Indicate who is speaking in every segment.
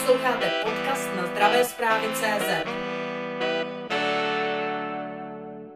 Speaker 1: Posloucháte podcast na zdravé zprávy CZ.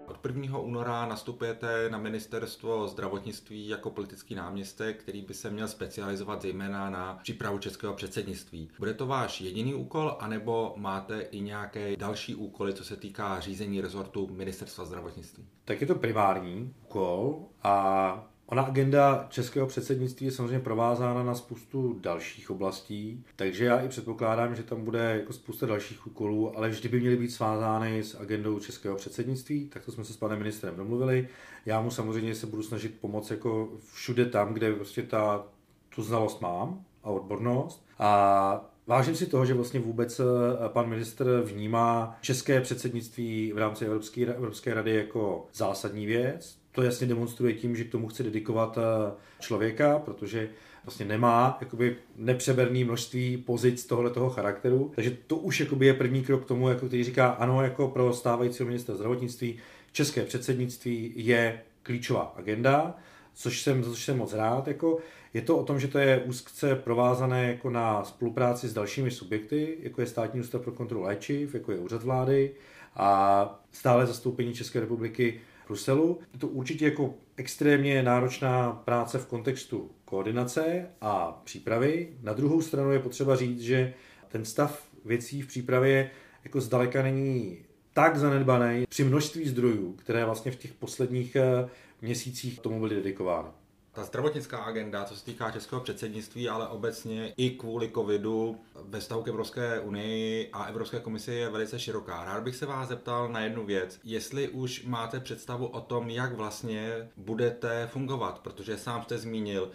Speaker 2: Od 1. února nastupujete na ministerstvo zdravotnictví jako politický náměstek, který by se měl specializovat zejména na přípravu českého předsednictví. Bude to váš jediný úkol, anebo máte i nějaké další úkoly, co se týká řízení rezortu ministerstva zdravotnictví?
Speaker 3: Tak je to primární úkol a Ona agenda českého předsednictví je samozřejmě provázána na spoustu dalších oblastí, takže já i předpokládám, že tam bude jako spousta dalších úkolů, ale vždy by měly být svázány s agendou českého předsednictví, tak to jsme se s panem ministrem domluvili. Já mu samozřejmě se budu snažit pomoct jako všude tam, kde prostě ta, tu znalost mám a odbornost. A Vážím si toho, že vlastně vůbec eh, pan ministr vnímá české předsednictví v rámci Evropské, Evropské rady jako zásadní věc to jasně demonstruje tím, že k tomu chce dedikovat eh, člověka, protože vlastně nemá jakoby nepřeberný množství pozic tohoto charakteru. Takže to už jakoby je první krok k tomu, jako který říká, ano, jako pro stávajícího ministra zdravotnictví, české předsednictví je klíčová agenda, což jsem, což jsem moc rád. Jako, je to o tom, že to je úzce provázané jako na spolupráci s dalšími subjekty, jako je Státní ústav pro kontrolu léčiv, jako je úřad vlády a stále zastoupení České republiky Bruselu. Je to určitě jako extrémně náročná práce v kontextu koordinace a přípravy. Na druhou stranu je potřeba říct, že ten stav věcí v přípravě jako zdaleka není tak zanedbaný při množství zdrojů, které vlastně v těch posledních eh, měsících tomu byly dedikovány
Speaker 2: ta zdravotnická agenda, co se týká českého předsednictví, ale obecně i kvůli covidu ve vztahu k Evropské unii a Evropské komisi je velice široká. Rád bych se vás zeptal na jednu věc. Jestli už máte představu o tom, jak vlastně budete fungovat, protože sám jste zmínil,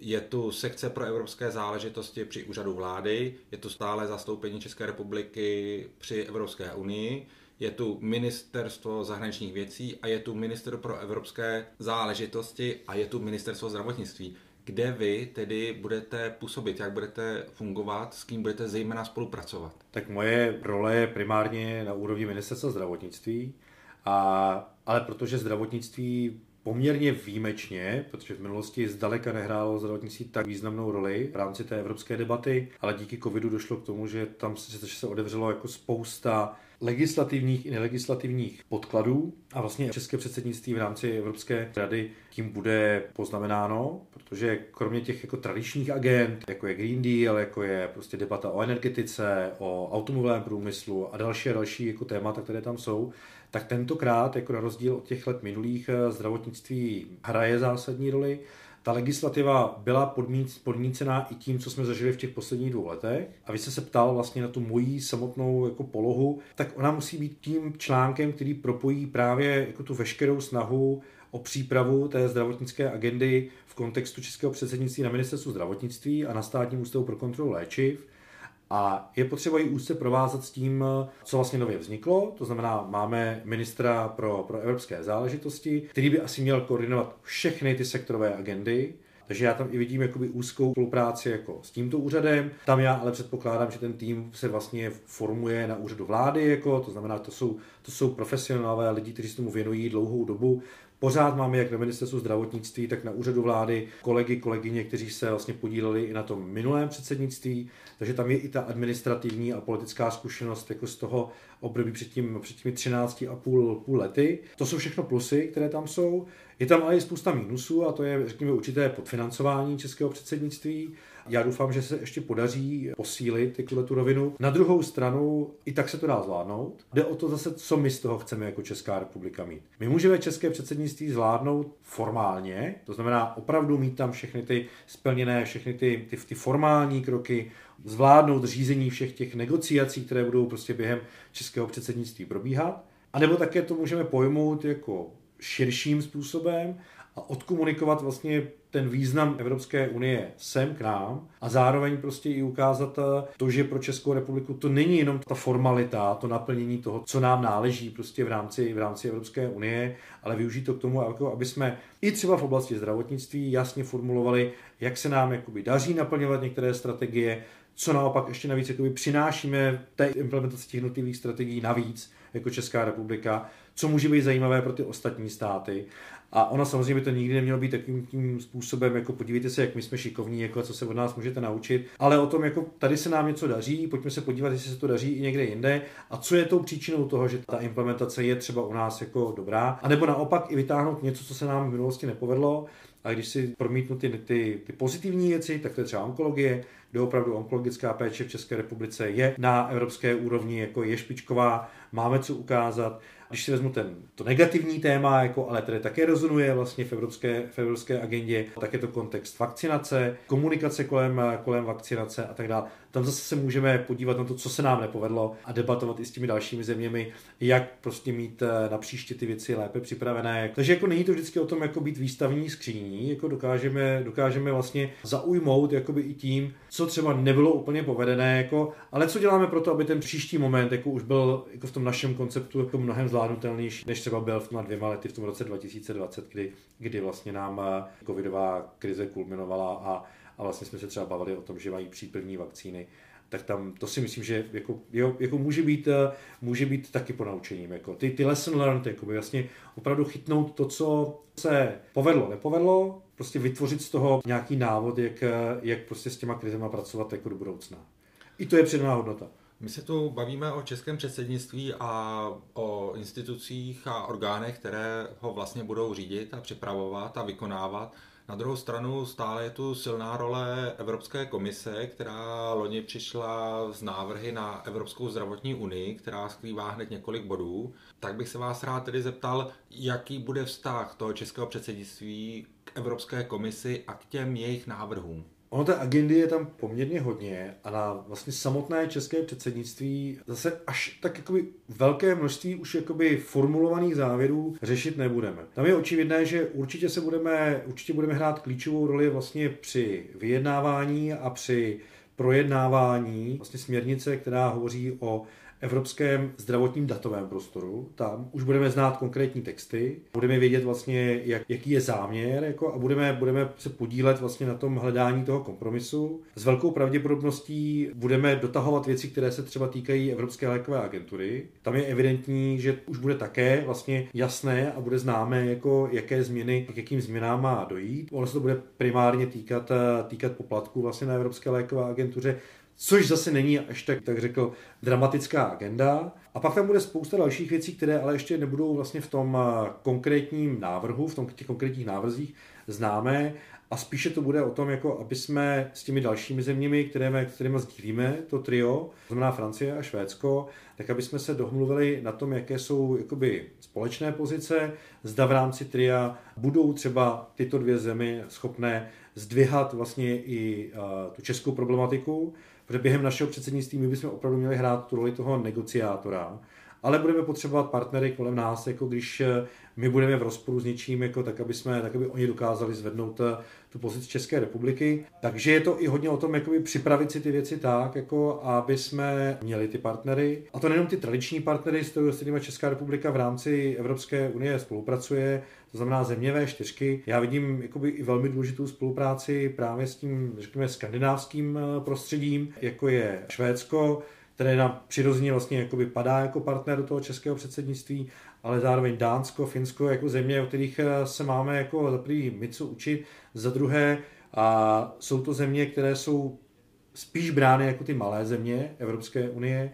Speaker 2: je tu sekce pro evropské záležitosti při úřadu vlády, je tu stále zastoupení České republiky při Evropské unii, je tu ministerstvo zahraničních věcí a je tu minister pro evropské záležitosti a je tu ministerstvo zdravotnictví. Kde vy tedy budete působit, jak budete fungovat, s kým budete zejména spolupracovat?
Speaker 3: Tak moje role je primárně na úrovni ministerstva zdravotnictví, a, ale protože zdravotnictví poměrně výjimečně, protože v minulosti zdaleka nehrálo zdravotnictví tak významnou roli v rámci té evropské debaty, ale díky covidu došlo k tomu, že tam se, se otevřelo jako spousta legislativních i nelegislativních podkladů a vlastně české předsednictví v rámci Evropské rady tím bude poznamenáno, protože kromě těch jako tradičních agent, jako je Green Deal, jako je prostě debata o energetice, o automobilovém průmyslu a další a další jako témata, které tam jsou, tak tentokrát, jako na rozdíl od těch let minulých, zdravotnictví hraje zásadní roli ta legislativa byla podmícená i tím, co jsme zažili v těch posledních dvou letech. A vy jste se ptal vlastně na tu mojí samotnou jako polohu, tak ona musí být tím článkem, který propojí právě jako tu veškerou snahu o přípravu té zdravotnické agendy v kontextu českého předsednictví na ministerstvu zdravotnictví a na státním ústavu pro kontrolu léčiv a je potřeba ji úzce provázat s tím, co vlastně nově vzniklo. To znamená, máme ministra pro, pro evropské záležitosti, který by asi měl koordinovat všechny ty sektorové agendy, takže já tam i vidím jakoby úzkou spolupráci jako s tímto úřadem. Tam já ale předpokládám, že ten tým se vlastně formuje na úřadu vlády, jako, to znamená, to jsou, to jsou profesionálové lidi, kteří se tomu věnují dlouhou dobu. Pořád máme jak na ministerstvu zdravotnictví, tak na úřadu vlády kolegy, kolegyně, kteří se vlastně podíleli i na tom minulém předsednictví, takže tam je i ta administrativní a politická zkušenost jako z toho období před, tím, před těmi 13 a půl, půl lety. To jsou všechno plusy, které tam jsou. Je tam ale i spousta mínusů a to je, řekněme, určité podfinancování českého předsednictví. Já doufám, že se ještě podaří posílit tuhle tu rovinu. Na druhou stranu, i tak se to dá zvládnout. Jde o to zase, co my z toho chceme jako Česká republika mít. My můžeme české předsednictví zvládnout formálně, to znamená opravdu mít tam všechny ty splněné, všechny ty, ty, ty formální kroky, zvládnout řízení všech těch negociací, které budou prostě během českého předsednictví probíhat. A nebo také to můžeme pojmout jako širším způsobem a odkomunikovat vlastně ten význam Evropské unie sem k nám a zároveň prostě i ukázat eh, to, že pro Českou republiku to není jenom ta formalita, to naplnění toho, co nám náleží prostě v rámci, v rámci Evropské unie, ale využít to k tomu, jako aby jsme i třeba v oblasti zdravotnictví jasně formulovali, jak se nám jakoby daří naplňovat některé strategie, co naopak ještě navíc jakoby přinášíme té implementaci těch jednotlivých strategií navíc jako Česká republika, co může být zajímavé pro ty ostatní státy A ona samozřejmě by to nikdy nemělo být takým tím způsobem, jako podívejte se, jak my jsme šikovní, jako co se od nás můžete naučit, ale o tom, jako tady se nám něco daří, pojďme se podívat, jestli se to daří i někde jinde. A co je tou příčinou toho, že ta implementace je třeba u nás jako dobrá, a nebo naopak i vytáhnout něco, co se nám v minulosti nepovedlo? A když si promítnu ty, ty, ty pozitivní věci, tak to je třeba onkologie, kde opravdu onkologická péče v České republice je na evropské úrovni, jako je špičková, máme co ukázat. Když si vezmu ten, to negativní téma, jako, ale které také rezonuje vlastně v evropské, v evropské agendě, tak je to kontext vakcinace, komunikace kolem, kolem vakcinace a tak dále. Tam zase se můžeme podívat na to, co se nám nepovedlo a debatovat i s těmi dalšími zeměmi, jak prostě mít eh, na příště ty věci lépe připravené. Takže jako není to vždycky o tom jako být výstavní skříní, jako dokážeme, dokážeme vlastně zaujmout jakoby i tím, co třeba nebylo úplně povedené, jako, ale co děláme pro to, aby ten příští moment jako už byl jako v tom našem konceptu jako mnohem zvládnutelnější, než třeba byl v tom dvěma lety v tom roce 2020, kdy, kdy vlastně nám eh, covidová krize kulminovala a a vlastně jsme se třeba bavili o tom, že mají přijít první vakcíny, tak tam to si myslím, že jako, jo, jako může, být, eh, může být taky ponaučením. Jako ty, ty lesson learned, jako by vlastně opravdu chytnout to, co se povedlo, nepovedlo, prostě vytvořit z toho nějaký návod, jak, eh, jak prostě s těma krizema pracovat jako do budoucna. I to je přidaná hodnota.
Speaker 2: My se tu bavíme o českém předsednictví a o institucích a orgánech, které ho vlastně budou řídit a připravovat a vykonávat. Na druhou stranu stále je tu silná role Evropské komise, která loni přišla z návrhy na Evropskou zdravotní unii, která skrývá hned několik bodů. Tak bych se vás rád tedy zeptal, jaký bude vztah toho českého předsednictví k Evropské komisi a k těm jejich návrhům.
Speaker 3: Ono té agendy je tam poměrně hodně a na vlastně samotné české předsednictví zase až tak jakoby velké množství už jakoby formulovaných závěrů řešit nebudeme. Tam je očividné, že určitě se budeme, určitě budeme hrát klíčovou roli vlastně při vyjednávání a při projednávání vlastně směrnice, která hovoří o evropském zdravotním datovém prostoru. Tam už budeme znát konkrétní texty, budeme vědět vlastně, jak, jaký je záměr jako, a budeme, budeme se podílet vlastně na tom hledání toho kompromisu. S velkou pravděpodobností budeme dotahovat věci, které se třeba týkají Evropské lékové agentury. Tam je evidentní, že už bude také vlastně jasné a bude známé, jako, jaké změny, k jakým změnám má dojít. Ono se to bude primárně týkat, týkat poplatků vlastně na Evropské lékové agentuře, což zase není až tak, tak řekl, dramatická agenda. A pak tam bude spousta dalších věcí, které ale ještě nebudou vlastně v tom eh, konkrétním návrhu, v tom těch konkrétních návrzích známé. A spíše to bude o tom, jako aby jsme s těmi dalšími zeměmi, kterými, kterými sdílíme to trio, znamená Francie a Švédsko, tak aby jsme se domluvili na tom, jaké jsou jakoby společné pozice, zda v rámci tria budou třeba tyto dvě zemi schopné zdvihat vlastně i uh, tu českou problematiku, protože během našeho předsednictví my bychom opravdu měli hrát tu roli toho negociátora, ale budeme potřebovat partnery kolem nás, jako když eh, my budeme v rozporu s něčím, jako tak, aby, jsme, tak, aby oni dokázali zvednout eh, tu pozici České republiky. Takže je to i hodně o tom, jakoby připravit si ty věci tak, jako aby jsme měli ty partnery. A to nejenom ty tradiční partnery, s kterými Česká republika v rámci Evropské unie spolupracuje, to znamená země V4. Já vidím jakoby i velmi důležitou spolupráci právě s tím, řekněme, skandinávským eh, prostředím, jako je Švédsko, které nám přirozeně vlastně jakoby padá jako partner do toho českého předsednictví, ale zároveň Dánsko, Finsko jako země, o kterých eh, se máme jako za prvý my co učit, za druhé a jsou to země, které jsou spíš brány jako ty malé země Evropské unie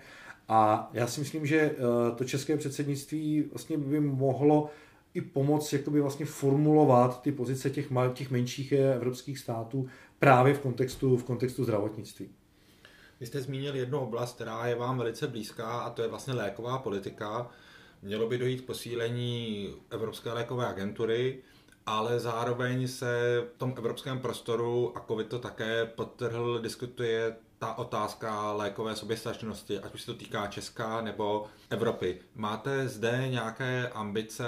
Speaker 3: a já si myslím, že eh, to české předsednictví vlastně by mohlo i pomoct jakoby vlastně formulovat ty pozice těch, mal, těch menších eh, evropských států právě v kontextu, v kontextu zdravotnictví.
Speaker 2: Vy jste zmínil jednu oblast, která je vám velice blízká a to je vlastně léková politika. Mělo by dojít posílení Evropské lékové agentury, ale zároveň se v tom evropském prostoru, a COVID to také podtrhl, diskutuje ta otázka lékové soběstačnosti, ať už se to týká Česka nebo Evropy. Máte zde nějaké ambice,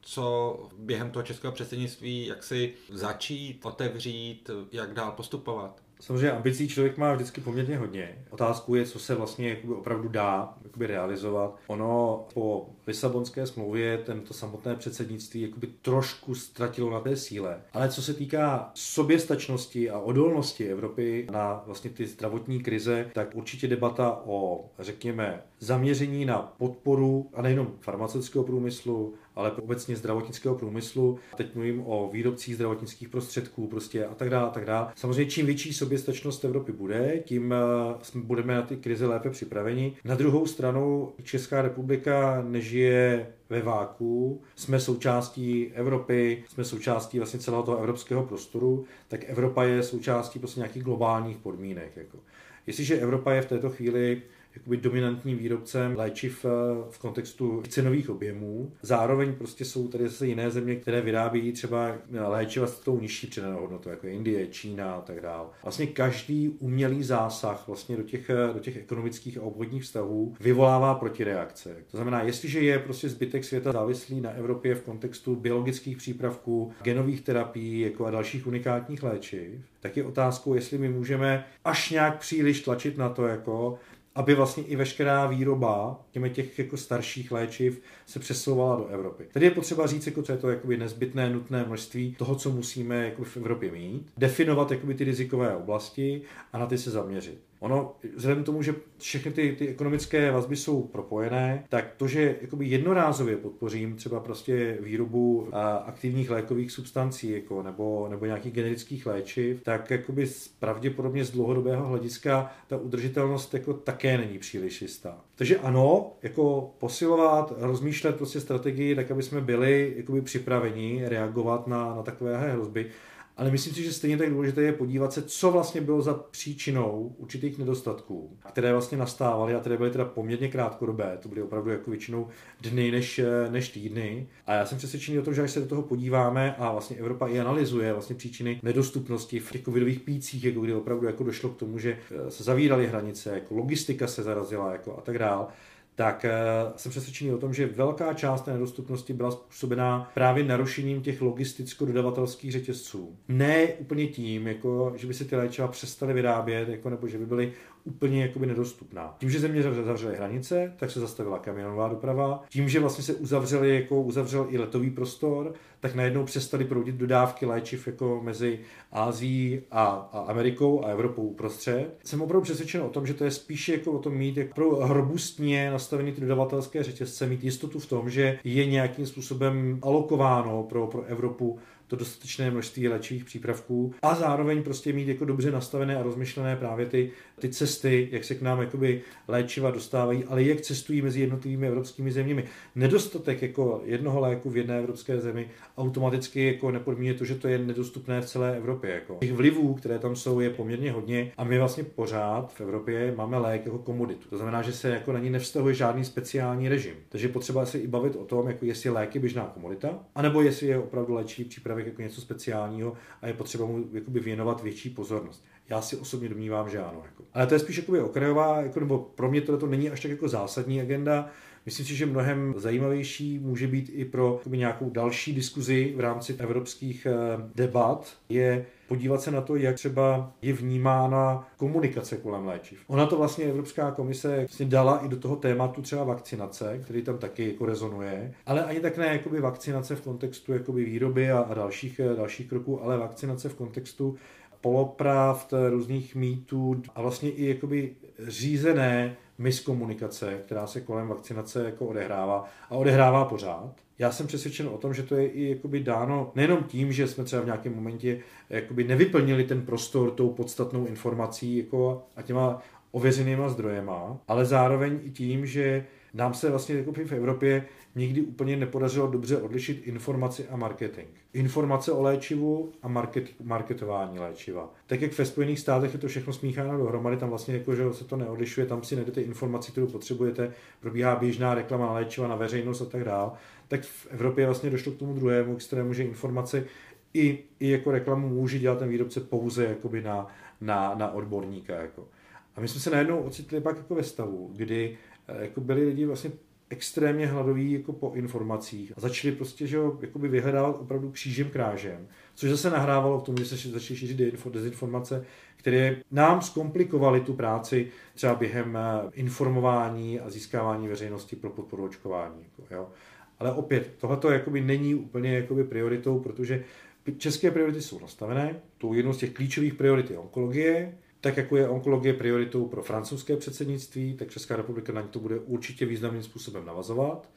Speaker 2: co během toho českého předsednictví, jak si začít, otevřít, jak dál postupovat?
Speaker 3: Samozřejmě ambicí člověk má vždycky poměrně hodně. Otázkou je, co se vlastně opravdu dá jakoby realizovat. Ono po Lisabonské smlouvě tento samotné předsednictví jakoby trošku ztratilo na té síle. Ale co se týká soběstačnosti a odolnosti Evropy na vlastně ty zdravotní krize, tak určitě debata o, řekněme, zaměření na podporu a nejenom farmaceutického průmyslu, ale obecně zdravotnického průmyslu. Teď mluvím o výrobcích zdravotnických prostředků prostě a tak dále a tak dále. Samozřejmě čím větší soběstačnost Evropy bude, tím eh, budeme na ty krize lépe připraveni. Na druhou stranu Česká republika nežije ve váku, jsme součástí Evropy, jsme součástí vlastně celého toho evropského prostoru, tak Evropa je součástí prostě nějakých globálních podmínek. Jako. Jestliže Evropa je v této chvíli jakoby dominantním výrobcem léčiv eh, v kontextu cenových objemů. Zároveň prostě jsou tady zase jiné země, které vyrábějí třeba léčiva s tou nižší přidanou hodnotou, jako Indie, Čína a tak dále. Vlastně každý umělý zásah vlastně do těch, eh, do těch ekonomických a obchodních vztahů vyvolává protireakce. To znamená, jestliže je prostě zbytek světa závislý na Evropě v kontextu biologických přípravků, genových terapií jako a dalších unikátních léčiv, tak je otázkou, jestli my můžeme až nějak příliš tlačit na to, jako aby vlastně i veškerá výroba těmi těch jako starších léčiv se přesouvala do Evropy. Tady je potřeba říct, jako, co je to jakoby nezbytné, nutné množství toho, co musíme jako v Evropě mít, definovat jakoby, ty rizikové oblasti a na ty se zaměřit. Ono, vzhledem k tomu, že všechny ty, ty ekonomické vazby jsou propojené, tak to, že jakoby jednorázově podpořím třeba prostě výrobu a, aktivních lékových substancí jako, nebo, nebo nějakých generických léčiv, tak jakoby pravděpodobně z dlouhodobého hlediska ta udržitelnost jako také není příliš jistá. Takže ano, jako posilovat, rozmýšlet prostě strategii, tak aby jsme byli jakoby připraveni reagovat na, na takové hrozby, ale myslím si, že stejně tak důležité je podívat se, co vlastně bylo za příčinou určitých nedostatků, které vlastně nastávaly a které byly teda poměrně krátkodobé, to byly opravdu jako většinou dny než, než týdny. A já jsem přesvědčený o tom, že až se do toho podíváme a vlastně Evropa i analyzuje vlastně příčiny nedostupnosti v těch covidových pících, jako kdy opravdu jako došlo k tomu, že se zavíraly hranice, jako logistika se zarazila jako a tak dále, tak eh, jsem přesvědčený o tom, že velká část té nedostupnosti byla způsobená právě narušením těch logisticko-dodavatelských řetězců. Ne úplně tím, jako, že by se ty léčiva přestaly vyrábět, jako, nebo že by byly úplně jakoby nedostupná. Tím, že země zavřely hranice, tak se zastavila kamionová doprava. Tím, že vlastně se uzavřeli, jako uzavřel i letový prostor, tak najednou přestali proudit dodávky léčiv jako mezi Ázií a, a Amerikou a Evropou uprostřed. Jsem opravdu přesvědčen o tom, že to je spíše jako o tom mít jako robustně nastavený ty dodavatelské řetězce, mít jistotu v tom, že je nějakým způsobem alokováno pro, pro Evropu to dostatečné množství léčivých přípravků a zároveň prostě mít jako dobře nastavené a rozmyšlené právě ty, ty cesty, jak se k nám jakoby léčiva dostávají, ale jak cestují mezi jednotlivými evropskými zeměmi. Nedostatek jako jednoho léku v jedné evropské zemi automaticky jako nepodmíně to, že to je nedostupné v celé Evropě. Jako. Těch vlivů, které tam jsou, je poměrně hodně a my vlastně pořád v Evropě máme lék jako komoditu. To znamená, že se jako na ní nevztahuje žádný speciální režim. Takže je potřeba se i bavit o tom, jako jestli lék je běžná komodita, anebo jestli je opravdu léčivý přípravek jako něco speciálního a je potřeba mu jakoby věnovat větší pozornost. Já si osobně domnívám, že ano. Jako. Ale to je spíš jakoby okrajová, jako, nebo pro mě to není až tak jako zásadní agenda. Myslím si, že mnohem zajímavější může být i pro jakoby, nějakou další diskuzi v rámci evropských eh, debat, je podívat se na to, jak třeba je vnímána komunikace kolem léčiv. Ona to vlastně Evropská komise vlastně dala i do toho tématu třeba vakcinace, který tam taky jako rezonuje, ale ani tak ne jakoby vakcinace v kontextu jakoby výroby a, a dalších, eh, dalších kroků, ale vakcinace v kontextu polopravd, různých mýtů a vlastně i jakoby řízené miskomunikace, která se kolem vakcinace jako odehrává a odehrává pořád. Já jsem přesvědčen o tom, že to je i jakoby dáno nejenom tím, že jsme třeba v nějakém momentě jakoby nevyplnili ten prostor tou podstatnou informací jako a těma ověřenýma zdrojema, ale zároveň i tím, že nám se vlastně jako v Evropě nikdy úplně nepodařilo dobře odlišit informaci a marketing. Informace o léčivu a market, marketování léčiva. Tak jak ve Spojených státech je to všechno smícháno dohromady, tam vlastně jako, že se to neodlišuje, tam si najdete informaci, kterou potřebujete, probíhá běžná reklama na léčiva na veřejnost a tak dále. Tak v Evropě vlastně došlo k tomu druhému extrému, že informace i, i jako reklamu může dělat ten výrobce pouze jakoby na, na, na odborníka. Jako. A my jsme se najednou ocitli pak jako ve stavu, kdy jako byli lidi vlastně extrémně hladoví jako po informacích a začali prostě že jo, jakoby vyhledávat opravdu křížem krážem, což zase nahrávalo k tomu, že se začaly šířit dezinformace, které nám zkomplikovaly tu práci třeba během eh, informování a získávání veřejnosti pro podporu očkování. Jako, jo. Ale opět, tohle jakoby není úplně jakoby prioritou, protože české priority jsou nastavené. Tou jednou z těch klíčových priorit je onkologie, tak jako je onkologie prioritou pro francouzské předsednictví, tak Česká republika na to bude určitě významným způsobem navazovat.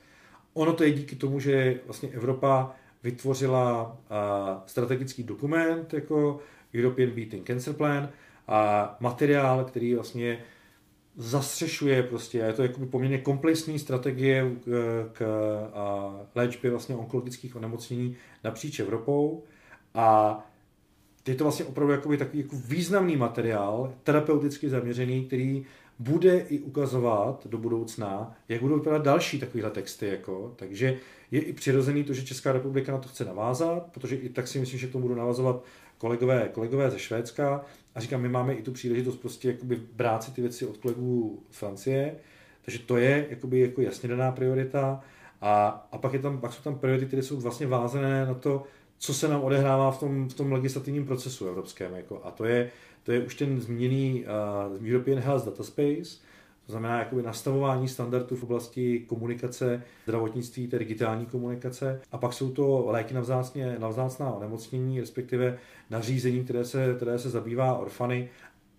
Speaker 3: Ono to je díky tomu, že vlastně Evropa vytvořila strategický dokument jako European Beating Cancer Plan a materiál, který vlastně zastřešuje prostě, je to jako poměrně komplexní strategie k, k léčbě vlastně onkologických onemocnění napříč Evropou a je to vlastně opravdu jakoby takový jako významný materiál, terapeuticky zaměřený, který bude i ukazovat do budoucna, jak budou vypadat další takovéhle texty. Jako. Takže je i přirozený to, že Česká republika na to chce navázat, protože i tak si myslím, že tomu budou navazovat kolegové, kolegové ze Švédska. A říkám, my máme i tu příležitost prostě jakoby brát si ty věci od kolegů z Francie, takže to je jakoby jako jasně daná priorita. A, a pak, je tam, pak jsou tam priority, které jsou vlastně vázané na to, co se nám odehrává v tom, v tom legislativním procesu evropském. Jako, a to je, to je už ten zmíněný uh, European Health Data Space, to znamená jakoby nastavování standardů v oblasti komunikace, zdravotnictví, té digitální komunikace. A pak jsou to léky na, vzácně, na vzácná onemocnění, respektive nařízení, které se, které se zabývá orfany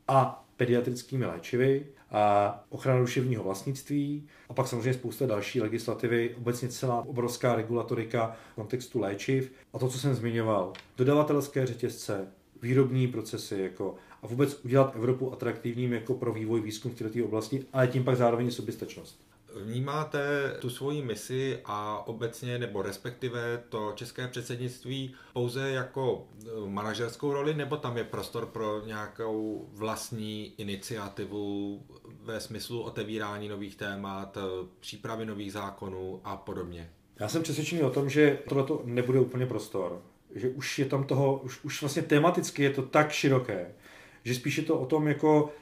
Speaker 3: a pediatrickými léčivy a ochrana duševního vlastnictví a pak samozřejmě spousta další legislativy, obecně celá obrovská regulatorika v kontextu léčiv a to, co jsem zmiňoval, dodavatelské řetězce, výrobní procesy jako a vůbec udělat Evropu atraktivním jako pro vývoj výzkum v této oblasti, ale tím pak zároveň soběstačnost.
Speaker 2: Vnímáte tu svoji misi a obecně nebo respektive to české předsednictví pouze jako eh, manažerskou roli, nebo tam je prostor pro nějakou vlastní iniciativu ve smyslu otevírání nových témat, eh, přípravy nových zákonů a podobně?
Speaker 3: Já jsem přesvědčený o tom, že tohle nebude úplně prostor. Že už je tam toho, už, už vlastně tematicky je to tak široké, že spíš je to o tom jako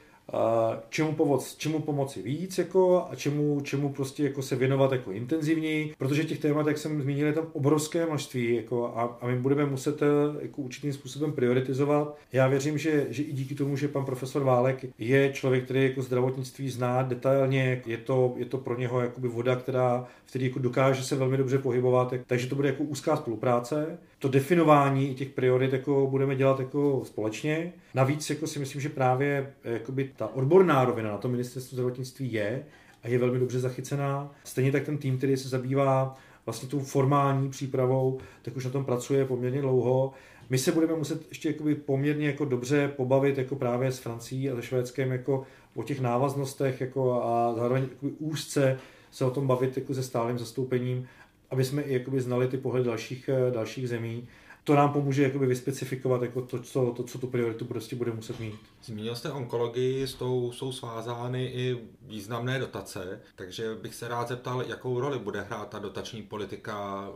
Speaker 3: čemu, pomoct, čemu pomoci víc jako, a čemu, čemu prostě jako se věnovat jako intenzivněji, protože těch témat, jak jsem zmínil, je tam obrovské množství jako, a, a my budeme muset eh, jako určitým způsobem prioritizovat. Já věřím, že, že i díky tomu, že pan profesor Válek je člověk, který jako zdravotnictví zná detailně, je to, je to pro něho jakoby voda, která, který jako dokáže se velmi dobře pohybovat, takže to bude jako úzká spolupráce to definování těch priorit jako budeme dělat jako společně. Navíc jako si myslím, že právě eh, jakoby ta odborná rovina na to ministerstvo zdravotnictví je a je velmi dobře zachycená. Stejně tak ten tým, který se zabývá vlastně tou formální přípravou, tak už na tom pracuje poměrně dlouho. My se budeme muset ještě jakoby poměrně jako dobře pobavit jako právě s Francií a se Švédskem jako o těch návaznostech jako a zároveň úzce se o tom bavit jako se stálým zastoupením aby jsme i jakoby znali ty pohledy dalších, eh, dalších zemí. To nám pomůže jakoby vyspecifikovat jako to, co, to, co tu prioritu prostě bude muset mít.
Speaker 2: Zmínil jste onkologii, s tou jsou svázány i významné dotace, takže bych se rád zeptal, jakou roli bude hrát ta dotační politika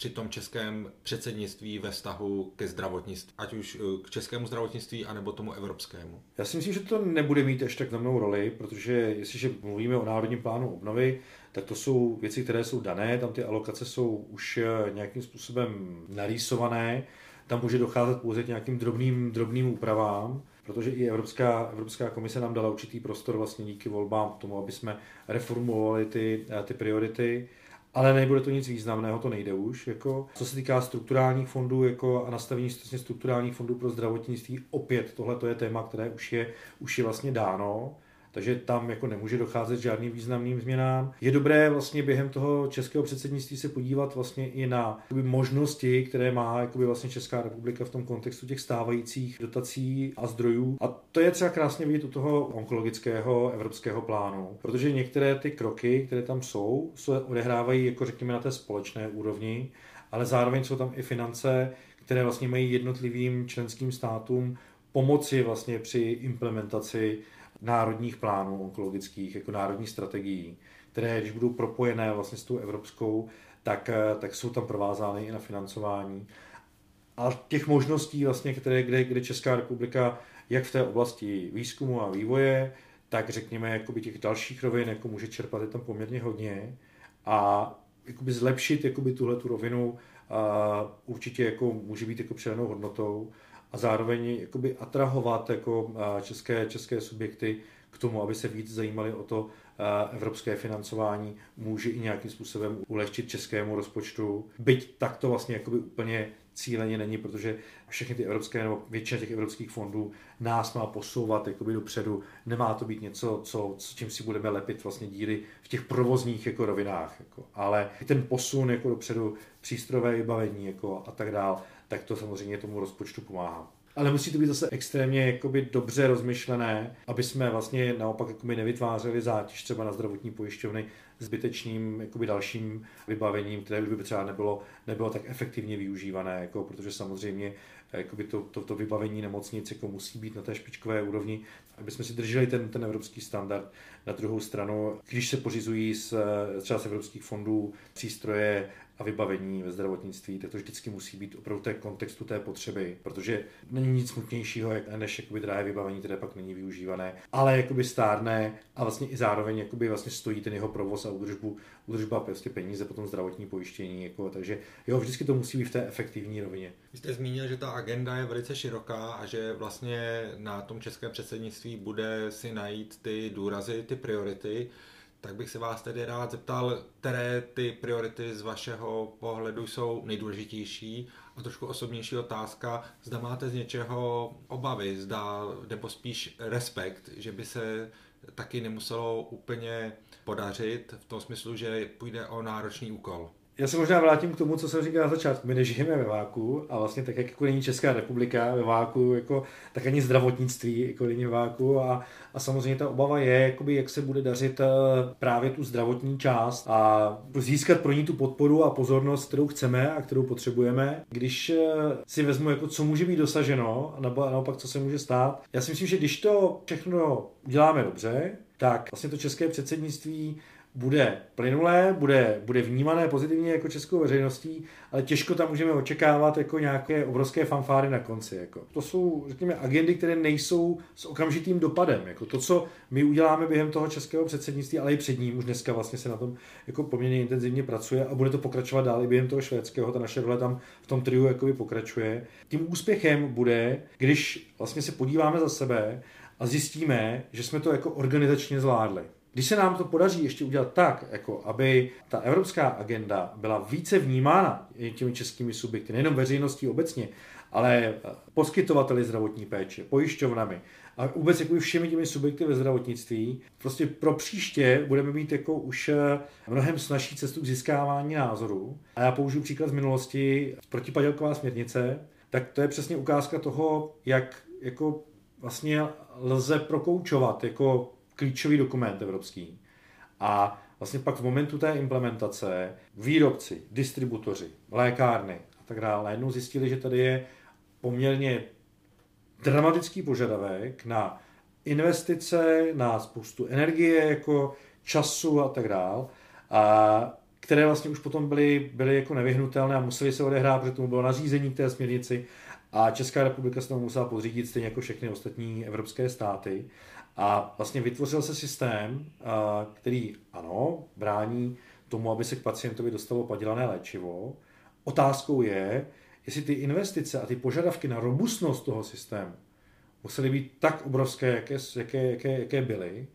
Speaker 2: při tom českém předsednictví ve vztahu ke zdravotnictví, ať už eh, k českému zdravotnictví, anebo tomu evropskému?
Speaker 3: Já si myslím, že to nebude mít až tak znamenou roli, protože jestliže mluvíme o národním plánu obnovy, tak to jsou věci, které jsou dané, tam ty alokace jsou už eh, nějakým způsobem narýsované, tam může docházet pouze k nějakým drobným, drobným úpravám, protože i Evropská, Evropská komise nám dala určitý prostor vlastně díky volbám k tomu, aby jsme reformulovali ty, eh, ty priority ale nebude to nic významného, to nejde už. Jako. Co se týká strukturálních fondů jako a nastavení strukturálních fondů pro zdravotnictví, opět tohle je téma, které už je, už je vlastně dáno takže tam jako nemůže docházet žádným významným změnám. Je dobré vlastně během toho českého předsednictví se podívat vlastně i na jakoby, možnosti, které má jakoby, vlastně Česká republika v tom kontextu těch stávajících dotací a zdrojů. A to je třeba krásně vidět u toho onkologického evropského plánu, protože některé ty kroky, které tam jsou, se odehrávají jako řekněme na té společné úrovni, ale zároveň jsou tam i finance, které vlastně mají jednotlivým členským státům pomoci vlastně při implementaci národních plánů onkologických, jako národních strategií, které, když budou propojené vlastně s tou evropskou, tak, eh, tak jsou tam provázány i na financování. A těch možností, vlastně, které, kde, kde Česká republika, jak v té oblasti výzkumu a vývoje, tak řekněme, jakoby těch dalších rovin, jako může čerpat, je tam poměrně hodně. a jakoby zlepšit jakoby tuhle tu rovinu a určitě jako může být jako přidanou hodnotou a zároveň jakoby atrahovat jako české, české subjekty k tomu, aby se víc zajímali o to, evropské financování může i nějakým způsobem ulehčit českému rozpočtu. Byť tak to vlastně jakoby úplně cíleně není, protože všechny ty evropské nebo většina těch evropských fondů nás má posouvat jakoby dopředu. Nemá to být něco, co, s čím si budeme lepit vlastně díry v těch provozních jako rovinách. Jako. Ale ten posun jako dopředu, přístrojové vybavení jako a tak dál, tak to samozřejmě tomu rozpočtu pomáhá. Ale musí to být zase extrémně jakoby dobře rozmyšlené, aby jsme vlastně naopak jakoby nevytvářeli zátěž třeba na zdravotní pojišťovny zbytečným jakoby dalším vybavením, které by třeba nebylo, nebylo tak efektivně využívané, jako, protože samozřejmě jakoby to, to, to, vybavení nemocnic jako musí být na té špičkové úrovni, aby jsme si drželi ten, ten evropský standard. Na druhou stranu, když se pořizují z, třeba z evropských fondů přístroje a vybavení ve zdravotnictví, tak to vždycky musí být opravdu té kontextu té potřeby, protože není nic smutnějšího, než jakoby drahé vybavení, které pak není využívané, ale jakoby stárné a vlastně i zároveň jakoby vlastně stojí ten jeho provoz a údržbu, údržba prostě peníze, potom zdravotní pojištění, jako, takže jo, vždycky to musí být v té efektivní rovině.
Speaker 2: Vy jste zmínil, že ta agenda je velice široká a že vlastně na tom českém předsednictví bude si najít ty důrazy, ty priority tak bych se vás tedy rád zeptal, které ty priority z vašeho pohledu jsou nejdůležitější? A trošku osobnější otázka, zda máte z něčeho obavy, zda, nebo spíš respekt, že by se taky nemuselo úplně podařit v tom smyslu, že půjde o náročný úkol
Speaker 3: já se možná vrátím k tomu, co jsem říkal na začátku. My nežijeme ve váku a vlastně tak, jak jako není Česká republika ve váku, jako, tak ani zdravotnictví jako není ve váku a, a samozřejmě ta obava je, jakoby, jak se bude dařit eh, právě tu zdravotní část a získat pro ní tu podporu a pozornost, kterou chceme a kterou potřebujeme. Když eh, si vezmu, jako, co může být dosaženo a naopak, co se může stát. Já si myslím, že když to všechno uděláme dobře, tak vlastně to české předsednictví bude plynulé, bude, bude vnímané pozitivně jako českou veřejností, ale těžko tam můžeme očekávat jako nějaké obrovské fanfáry na konci. Jako. To jsou, řekněme, agendy, které nejsou s okamžitým dopadem. Jako to, co my uděláme během toho českého předsednictví, ale i před ním, už dneska vlastně se na tom jako poměrně intenzivně pracuje a bude to pokračovat dál i během toho švédského. Ta naše role tam v tom triu jakoby pokračuje. Tím úspěchem bude, když vlastně se podíváme za sebe a zjistíme, že jsme to jako organizačně zvládli. Když se nám to podaří ještě udělat tak, jako aby ta evropská agenda byla více vnímána těmi českými subjekty, nejenom veřejností obecně, ale poskytovateli zdravotní péče, pojišťovnami a vůbec jako všemi těmi subjekty ve zdravotnictví, prostě pro příště budeme mít jako už eh, mnohem snažší cestu k získávání názorů. A já použiju příklad z minulosti, protipadělková směrnice, tak to je přesně ukázka toho, jak jako vlastně lze prokoučovat jako klíčový dokument evropský. A vlastně pak v momentu té implementace výrobci, distributoři, lékárny a tak dále najednou zjistili, že tady je poměrně dramatický požadavek na investice, na spoustu energie, jako času a tak dále, a které vlastně už potom byly, byly jako nevyhnutelné a museli se odehrát, protože tomu bylo nařízení k té směrnici a Česká republika se tomu musela podřídit stejně jako všechny ostatní evropské státy. A vlastně vytvořil se systém, který, ano, brání tomu, aby se k pacientovi dostalo padělané léčivo. Otázkou je, jestli ty investice a ty požadavky na robustnost toho systému musely být tak obrovské, jaké, jaké, jaké, jaké byly,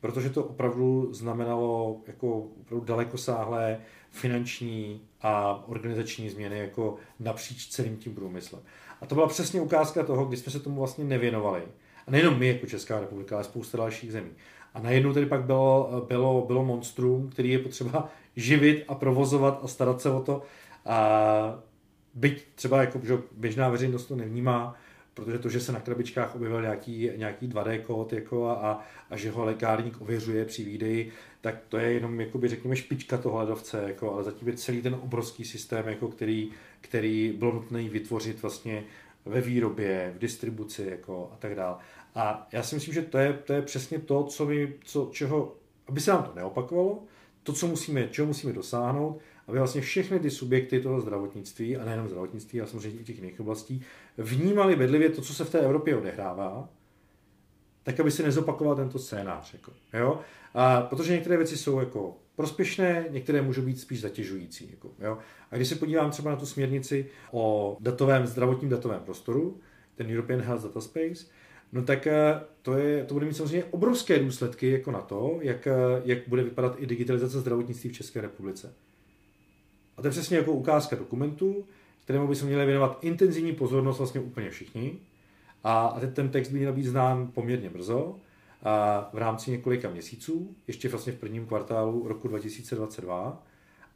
Speaker 3: protože to opravdu znamenalo jako opravdu dalekosáhlé finanční a organizační změny jako napříč celým tím průmyslem. A to byla přesně ukázka toho, kdy jsme se tomu vlastně nevěnovali. A nejenom my jako Česká republika, ale spousta dalších zemí. A najednou tedy pak bylo, bylo, bylo monstrum, který je potřeba živit a provozovat a starat se o to. A byť třeba jako, že běžná veřejnost to nevnímá, protože to, že se na krabičkách objevil nějaký, nějaký 2D kód jako a, a že ho lékárník ověřuje při výdeji, tak to je jenom, jakoby, řekněme, špička toho ledovce, jako, ale zatím je celý ten obrovský systém, jako, který, který bylo nutné vytvořit vlastně ve výrobě, v distribuci jako, a tak dále. A já si myslím, že to je, to je přesně to, co my, co, čeho, aby se nám to neopakovalo, to, co musíme, čeho musíme dosáhnout, aby vlastně všechny ty subjekty toho zdravotnictví, a nejenom zdravotnictví, ale samozřejmě i těch jiných oblastí, vnímali bedlivě to, co se v té Evropě odehrává, tak aby se nezopakoval tento scénář. Jako, jo? A protože některé věci jsou jako prospěšné, některé můžou být spíš zatěžující. Jako, jo. A když se podívám třeba na tu směrnici o datovém, zdravotním datovém prostoru, ten European Health Data Space, no tak eh, to, je, to bude mít samozřejmě obrovské důsledky jako na to, jak, eh, jak bude vypadat i digitalizace zdravotnictví v České republice. A to je přesně jako ukázka dokumentu, kterému bychom měli věnovat intenzivní pozornost vlastně úplně všichni. A, a ten text by měl být znám poměrně brzo, a v rámci několika měsíců, ještě vlastně v prvním kvartálu roku 2022.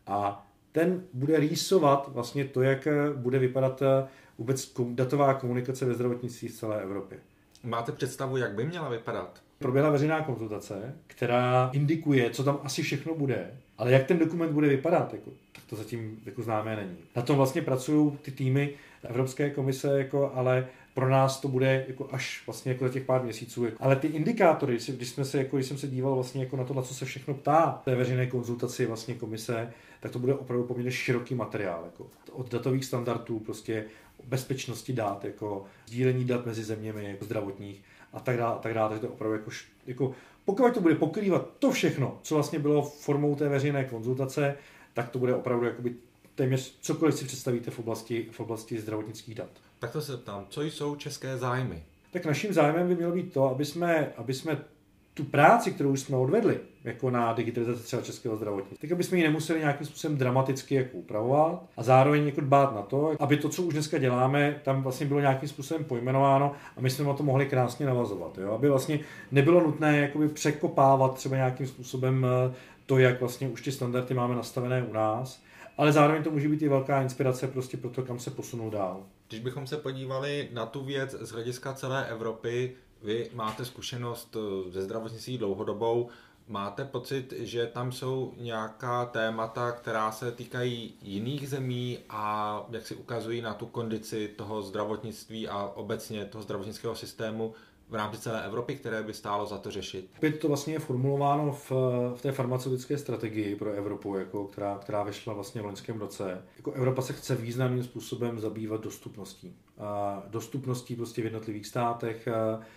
Speaker 3: A ten bude rýsovat vlastně to, jak bude vypadat eh, vůbec datová komunikace ve zdravotnictví v celé Evropě.
Speaker 2: Máte představu, jak by měla vypadat?
Speaker 3: Proběhla veřejná konzultace, která indikuje, co tam asi všechno bude, ale jak ten dokument bude vypadat, jako, tak to zatím jako známé není. Na tom vlastně pracují ty týmy Evropské komise, jako, ale pro nás to bude jako až vlastně jako za těch pár měsíců. Ale ty indikátory, když, jsme se, jako, když jsem se díval vlastně jako na to, na co se všechno ptá té veřejné konzultaci vlastně komise, tak to bude opravdu poměrně široký materiál. Jako, od datových standardů, prostě bezpečnosti dát, jako sdílení dat mezi zeměmi jako zdravotních a tak dále, a tak dále. Takže to je opravdu jako, jako pokud to bude pokrývat to všechno, co vlastně bylo formou té veřejné konzultace, tak to bude opravdu jakoby téměř cokoliv si představíte v oblasti, v oblasti zdravotnických dat.
Speaker 2: Tak to se ptám, co jsou české zájmy?
Speaker 3: Tak naším zájmem by mělo být to, aby jsme, aby jsme tu práci, kterou jsme odvedli, jako na digitalizaci třeba českého zdravotnictví, tak aby jsme ji nemuseli nějakým způsobem dramaticky jako upravovat a zároveň jako dbát na to, aby to, co už dneska děláme, tam vlastně bylo nějakým způsobem pojmenováno a my jsme na to mohli krásně navazovat. Jo? Aby vlastně nebylo nutné jakoby překopávat třeba nějakým způsobem eh, to, jak vlastně už ty standardy máme nastavené u nás, ale zároveň to může být i velká inspirace prostě pro to, kam se posunou dál.
Speaker 2: Když bychom se podívali na tu věc z hlediska celé Evropy, vy máte zkušenost eh, ze zdravotnictví dlouhodobou, máte pocit, že tam jsou nějaká témata, která se týkají jiných zemí a jak si ukazují na tu kondici toho zdravotnictví a obecně toho zdravotnického systému v rámci celé Evropy, které by stálo za to řešit?
Speaker 3: Opět to vlastně je formulováno v, v té farmaceutické strategii pro Evropu, jako, která, která vešla vlastně v loňském roce. Jako Evropa se chce významným způsobem zabývat dostupností. A dostupností prostě v jednotlivých státech,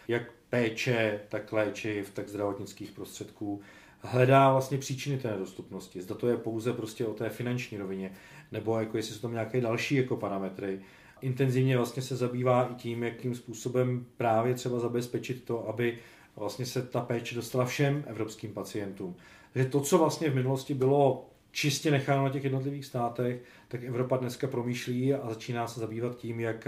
Speaker 3: jak péče, tak léčiv, tak zdravotnických prostředků hledá vlastně příčiny té nedostupnosti. Zda to je pouze prostě o té finanční rovině, nebo jako jestli jsou tam nějaké další jako parametry intenzivně vlastně se zabývá i tím, jakým způsobem právě třeba zabezpečit to, aby vlastně se ta péče dostala všem evropským pacientům. Takže to, co vlastně v minulosti bylo čistě necháno na těch jednotlivých státech, tak Evropa dneska promýšlí a začíná se zabývat tím, jak,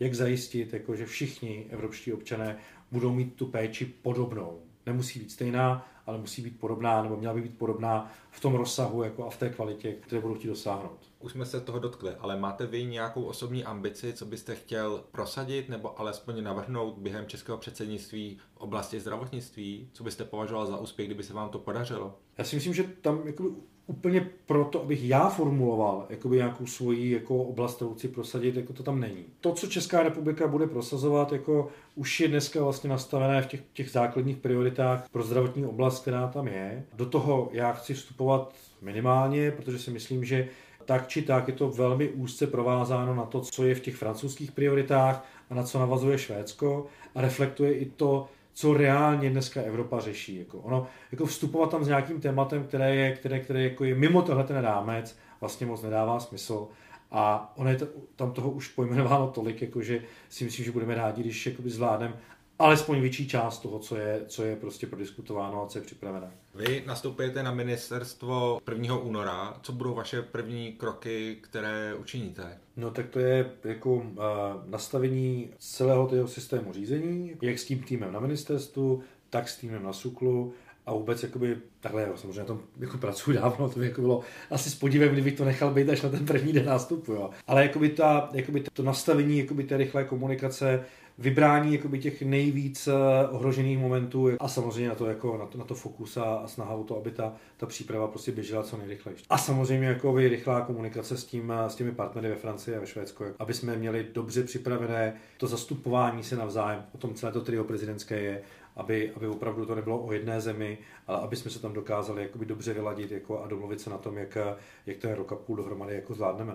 Speaker 3: jak zajistit, jako, že všichni evropští občané budou mít tu péči podobnou. Nemusí být stejná, ale musí být podobná, nebo měla by být podobná v tom rozsahu jako a v té kvalitě, které budou chtít dosáhnout.
Speaker 2: Už jsme se toho dotkli, ale máte vy nějakou osobní ambici, co byste chtěl prosadit nebo alespoň navrhnout během českého předsednictví v oblasti zdravotnictví? Co byste považoval za úspěch, kdyby se vám to podařilo?
Speaker 3: Já si myslím, že tam jakoby úplně proto, abych já formuloval jakoby nějakou svoji jako oblast, kterou chci prosadit, jako to tam není. To, co Česká republika bude prosazovat, jako už je dneska vlastně nastavené v těch, těch základních prioritách pro zdravotní oblast, která tam je. Do toho já chci vstupovat minimálně, protože si myslím, že tak či tak je to velmi úzce provázáno na to, co je v těch francouzských prioritách a na co navazuje Švédsko a reflektuje i to, co reálně dneska Evropa řeší. Jako ono, jako vstupovat tam s nějakým tématem, které je, které, které jako je mimo tohle ten rámec, vlastně moc nedává smysl. A ono je to, tam toho už pojmenováno tolik, jako že si myslím, že budeme rádi, když zvládneme alespoň větší část toho, co je, co je prostě prodiskutováno a co je připravené.
Speaker 2: Vy nastupujete na ministerstvo 1. února. Co budou vaše první kroky, které učiníte?
Speaker 3: No tak to je jako uh, nastavení celého toho systému řízení, jak s tím týmem na ministerstvu, tak s týmem na SUKLu, a vůbec jakoby, takhle jo, samozřejmě na tom jako pracuji dávno, to by jako bylo asi s podívem, kdybych to nechal být až na ten první den nástupu, jo. Ale jakoby, ta, jakoby to nastavení jakoby té rychlé komunikace, vybrání jakoby těch nejvíc eh, ohrožených momentů a samozřejmě na to, jako, na to, na to fokus a, a snaha o to, aby ta, ta příprava prostě běžela co nejrychleji. A samozřejmě jakoby rychlá komunikace s, tím, s těmi partnery ve Francii a ve Švédsku, aby jsme měli dobře připravené to zastupování se navzájem, o tom celé to trio prezidentské je, aby, aby opravdu to nebylo o jedné zemi, ale aby jsme se tam dokázali jakoby dobře vyladit jako a domluvit se na tom, jak, jak ten rok a půl dohromady jako zvládneme.